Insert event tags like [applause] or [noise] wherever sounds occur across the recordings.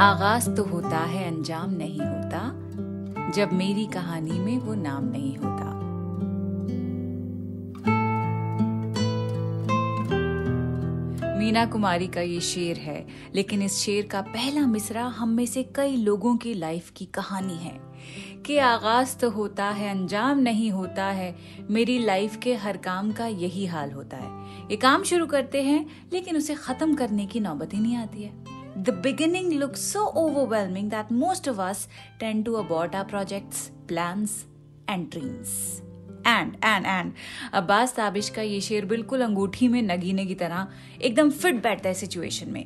आगाज़ तो होता है, अंजाम नहीं होता। जब मेरी कहानी में वो नाम नहीं होता। मीना कुमारी का ये शेर है, लेकिन इस शेर का पहला मिसरा हम में से कई लोगों की लाइफ की कहानी है। कि आगाज़ तो होता है, अंजाम नहीं होता है, मेरी लाइफ के हर काम का यही हाल होता है। ये काम शुरू करते हैं, लेकिन उसे खत्म करने की नौबत ही नहीं आती है। The beginning looks so overwhelming that most of us tend to abort our projects, plans and dreams. And and and Abbas Tabish का ये शेर बिल्कुल अंगूठी में नगीने की तरह एकदम फिट बैठता है सिचुएशन में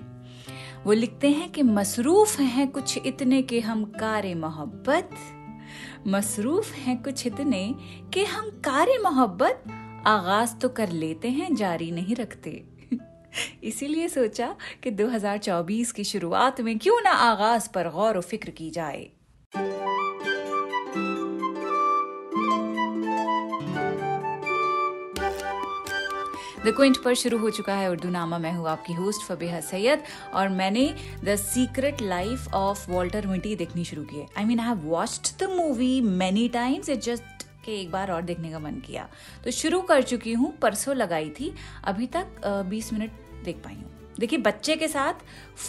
वो लिखते हैं कि मसरूफ हैं कुछ इतने के हम कारे मोहब्बत मसरूफ हैं कुछ इतने कि हम कार्य मोहब्बत आगाज़ तो कर लेते हैं जारी नहीं रखते [laughs] इसीलिए सोचा कि 2024 की शुरुआत में क्यों ना आगाज़ पर गौर व फ़िक्र की जाए। द क्विंट पर शुरू हो चुका है उर्दू नामा मैं हूँ आपकी होस्ट फबीहा सैयद और मैंने the secret life of Walter Mitty देखनी शुरू की है। I mean I have watched the movie many times it just के एक बार और देखने का मन किया। तो शुरू कर चुकी हूँ, परसों लगाई थी। अभी तक बीस मिनट देख पाई हूँ देखिए, बच्चे के साथ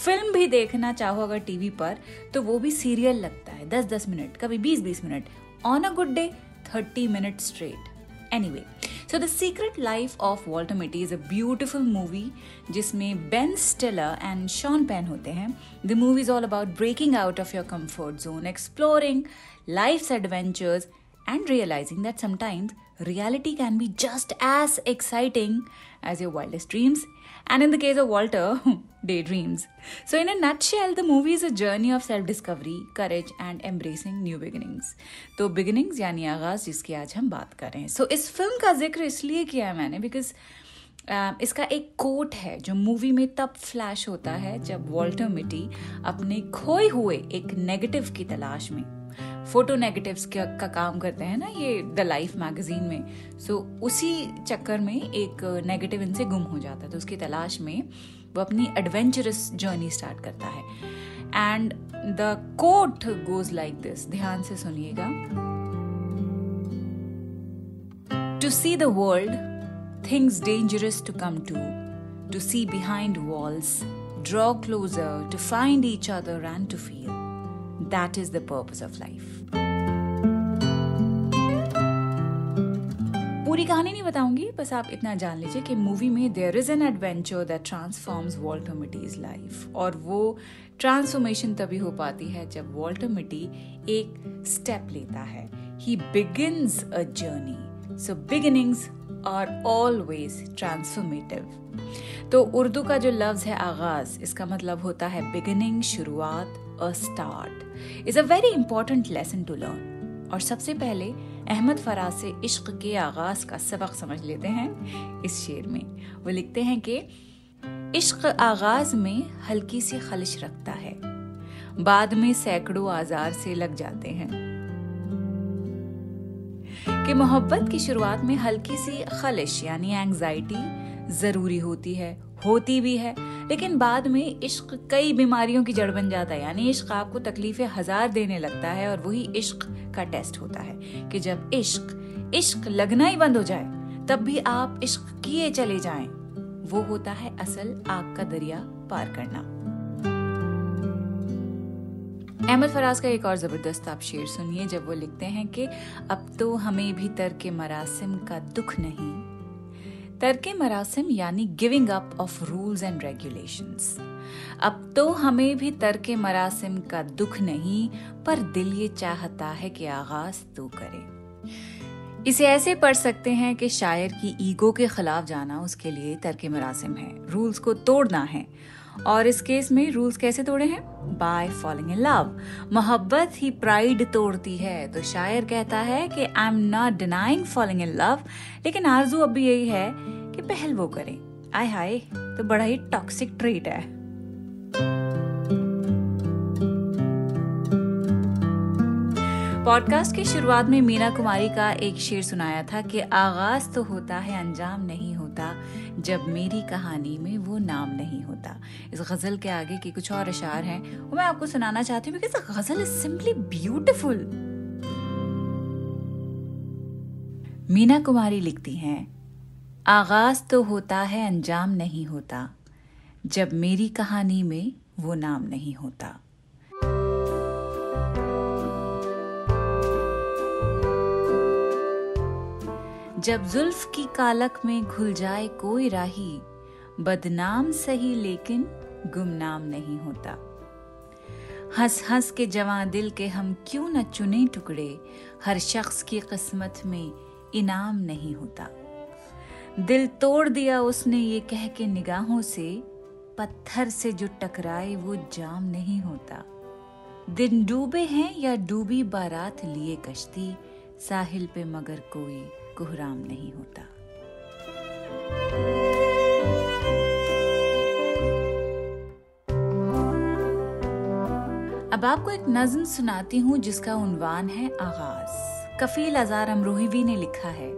फ़िल्म भी देखना चाहो अगर टीवी पर तो वो भी सीरियल लगता है दस दस मिनट, कभी बीस बीस minute on a good day thirty minute straight anyway so the secret life of Walter Mitty is a beautiful movie जिसमें Ben Stiller and Sean Penn होते हैं the movie is all about breaking out of your comfort zone exploring life adventures and realizing that sometimes reality can be just as exciting as your wildest dreams. And in the case of Walter, daydreams. So, in a nutshell, the movie is a journey of self discovery, courage, and embracing new beginnings. तो beginnings यानी आगाज़ जिसकी आज हम बात कर रहे हैं so, इस फ़िल्म का ज़िक्र इसलिए किया है मैंने बिकॉज़ Uh, इसका एक कोट है जो मूवी में तब फ्लैश होता है जब वॉल्टर मिटी अपने खोए हुए एक नेगेटिव की तलाश में फ़ोटो नेगेटिव्स का, का काम करते हैं ना ये द लाइफ मैगजीन में। सो so, उसी चक्कर में एक नेगेटिव इनसे गुम हो जाता है। तो उसकी तलाश में वो अपनी एडवेंचरस जर्नी स्टार्ट करता है। And the quote goes like this ध्यान से सुनिएगा। To see the world things dangerous to come to to see behind walls draw closer to find each other and to feel that is the purpose of life पूरी कहानी नहीं बताऊँगी, बस आप इतना जान लीजिए कि मूवी में there is an adventure that transforms Walter Mitty's life और वो ट्रांसफॉर्मेशन तभी हो पाती है जब वॉल्टर मिटी एक स्टेप लेता है. He begins a journey so beginnings are always transformative तो उर्दू का जो लफ्ज है आगाज़, इसका मतलब होता है बिगिनिंग शुरुआत a start is a very important lesson to learn और सबसे पहले अहमद फराज से इश्क के आगाज़ का सबक समझ लेते हैं इस शेर में। वो लिखते हैं कि, इश्क आगाज़ में हल्की सी खलिश रखता है। बाद में सैकड़ों आजार से लग जाते हैं। कि मोहब्बत की शुरुआत में हल्की सी खलिश, यानी एंजाइटी ज़रूरी होती है, होती भी है, लेकिन बाद में इश्क कई बीमारियों की जड़ बन जाता है। यानी इश्क आपको तकलीफें हज़ार देने लगता है और वही इश्क का टेस्ट होता है कि जब इश्क इश्क लगना ही बंद हो जाए, तब भी आप इश्क किए चले जाएँ। वो होता है असल आग का दरिया पार करना। अहमद फराज का एक और ज़बरदस्त आप शेर सुनिए, जब वो लिखते हैं कि, अब तो हमें भी तर के मरासिम का दुख नहीं। तरके मरासिम यानी giving up of rules and regulations अब तो हमें भी तरके मरासिम का दुख नहीं, पर दिल ये चाहता है कि आगाज़ तू करे। इसे ऐसे पढ़ सकते हैं कि शायर की ईगो के खिलाफ जाना उसके लिए तरके मरासिम है। रूल्स को तोड़ना है। और इस केस में रूल्स कैसे तोड़े हैं? बाय फॉलोइंग इन लव मोहब्बत ही प्राइड तोड़ती है। तो शायर कहता है कि I am not denying following in love लेकिन आरज़ू अब भी यही है कि पहल वो करें। आय हाय तो बड़ा ही टॉक्सिक ट्रेट है। पॉडकास्ट की शुरुआत में मीना कुमारी का एक शेर सुनाया था कि आगाज़ तो होता है अंजाम नहीं जब मेरी कहानी में वो नाम नहीं होता। इस गज़ल के आगे के कुछ और अशार हैं, वो मैं आपको सुनाना चाहती हूँ because ghazal is simply beautiful Meena Kumari लिखती हैं, आगाज़ तो होता है, अंजाम नहीं होता, जब मेरी कहानी में वो नाम नहीं होता। जब जुल्फ की कालक में घुल जाए कोई राही, बदनाम सही लेकिन गुमनाम नहीं होता। हंस हंस के जवां दिल के हम क्यों न चुने टुकड़े, हर शख्स की किस्मत में इनाम नहीं होता। दिल तोड़ दिया उसने ये कह के निगाहों से, पत्थर से जो टकराए वो जाम नहीं होता। दिन डूबे हैं या डूबी बारात लिए कश्ती, साहिल पे मगर कोई कोहराम नहीं होता। अब आपको एक नज्म सुनाती हूँ जिसका उन्वान है आगाज़। कफील अजार अमरोही ने लिखा है।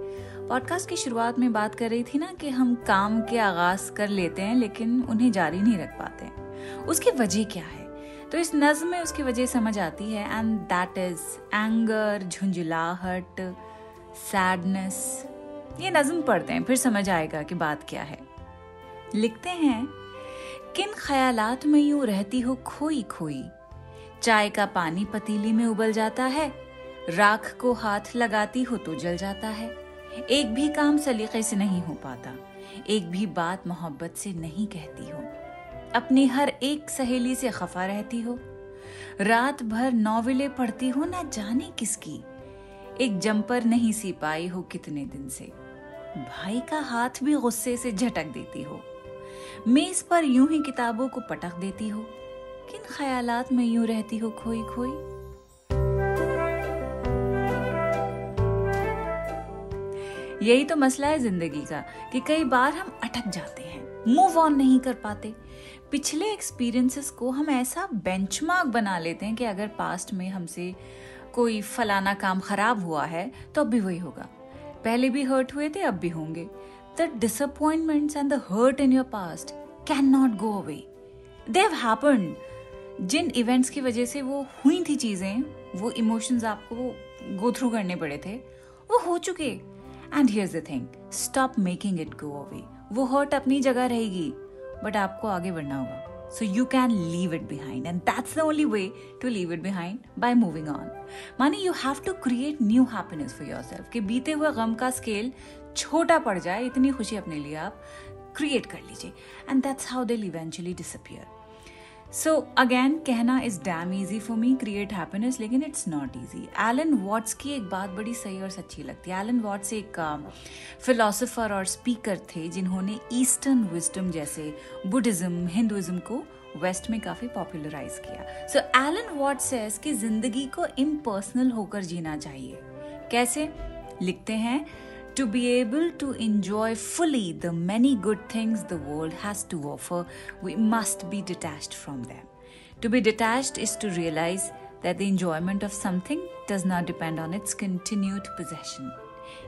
पॉडकास्ट की शुरुआत में बात कर रही थी ना कि हम काम के आगाज़ कर लेते हैं, लेकिन उन्हें जारी नहीं रख पाते। उसकी वजह क्या है? तो इस नज्म में उसकी वजह समझ आती है एंड दैट इज़ एंगर झुंझुलाहट सैडनेस ये नज्म पढ़ते हैं, फिर समझ आएगा कि बात क्या है। लिखते हैं, किन ख्यालात में यूँ रहती हो खोई खोई? चाय का पानी पतीली में उबल जाता है, राख को हाथ लगाती हो तो जल जाता है। एक भी काम सलीके से नहीं हो पाता, एक भी बात मोहब्बत से नहीं कहती हो। अपनी हर एक सहेली से खफा रहती हो। रात भर नौविले पढ़ती हो ना जाने किसकी? एक जंपर नहीं सी पाई हो कितने दिन से। भाई का हाथ भी गुस्से से झटक देती हो। मेज पर यूँ ही किताबों को पटक देती हो। किन ख्यालात में यूँ रहती हो खोई खोई? यही तो मसला है ज़िंदगी का कि कई बार हम अटक जाते हैं मूव ऑन नहीं कर पाते। पिछले एक्सपीरियंसेस को हम ऐसा बेंचमार्क बना लेते हैं कि अगर पास्ट में हमसे कोई फलाना काम खराब हुआ है तो अब भी वही होगा। पहले भी हर्ट हुए थे, अब भी होंगे। The disappointments and the hurt in your past can not go away they've have Jin events की वजह से वो हुई थी चीज़ें, वो इमोशंस आपको गो थ्रू करने पड़े थे, वो हो चुके। And here's the thing stop making it go away वो हर्ट अपनी जगह रहेगी बट आपको आगे बढ़ना होगा। so you can leave it behind and that's the only way to leave it behind by moving on माने you have to create new happiness for yourself कि बीते हुए गम का स्केल छोटा पड़ जाए इतनी खुशी अपने लिए आप क्रिएट कर लीजिए एंड दैट्स हाउ दिल इवेंचुअली डिसअपियर so again कहना is damn easy for me create happiness लेकिन it's not easy Alan Watts की एक बात बड़ी सही और सच्ची लगती है। एलन वॉट्स एक फिलोसोफर uh, और स्पीकर थे जिन्होंने ईस्टर्न विजडम जैसे बुद्धिज्म हिंदुइज्म को वेस्ट में काफ़ी पॉपुलराइज किया। सो एलन वॉट सेस कि ज़िंदगी को इम्पर्सनल होकर जीना चाहिए। कैसे? लिखते हैं To be able to enjoy fully the many good things the world has to offer, we must be detached from them. To be detached is to realize that the enjoyment of something does not depend on its continued possession.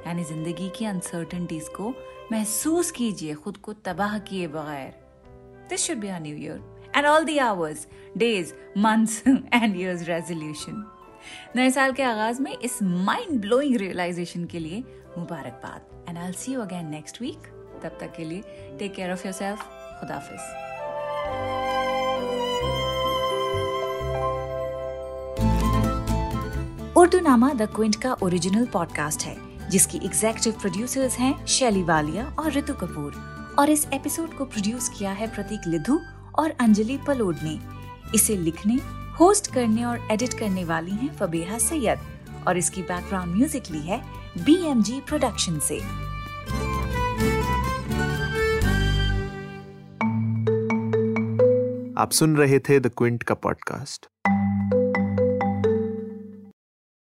यानी जिंदगी की uncertainties को महसूस कीजिए खुद को तबाह किए बगैर this should be a new year and all the hours days months and years resolution नए साल के आगाज में इस माइंड ब्लोइंग रियलाइजेशन के लिए मुबारकबाद। And I see you again next week तब तक के लिए take care of yourself खुदाफिज उर्दू नामा द क्विंट का ओरिजिनल पॉडकास्ट है, जिसकी एग्जेक्टिव प्रोड्यूसर्स हैं शैली वालिया और ऋतु कपूर। और इस एपिसोड को प्रोड्यूस किया है प्रतीक लिधु और अंजलि पलोड ने इसे लिखने होस्ट करने और एडिट करने वाली हैं फबीहा सैयद। और इसकी बैकग्राउंड म्यूज़िक ली है बीएमजी प्रोडक्शन से। आप सुन रहे थे द क्विंट का पॉडकास्ट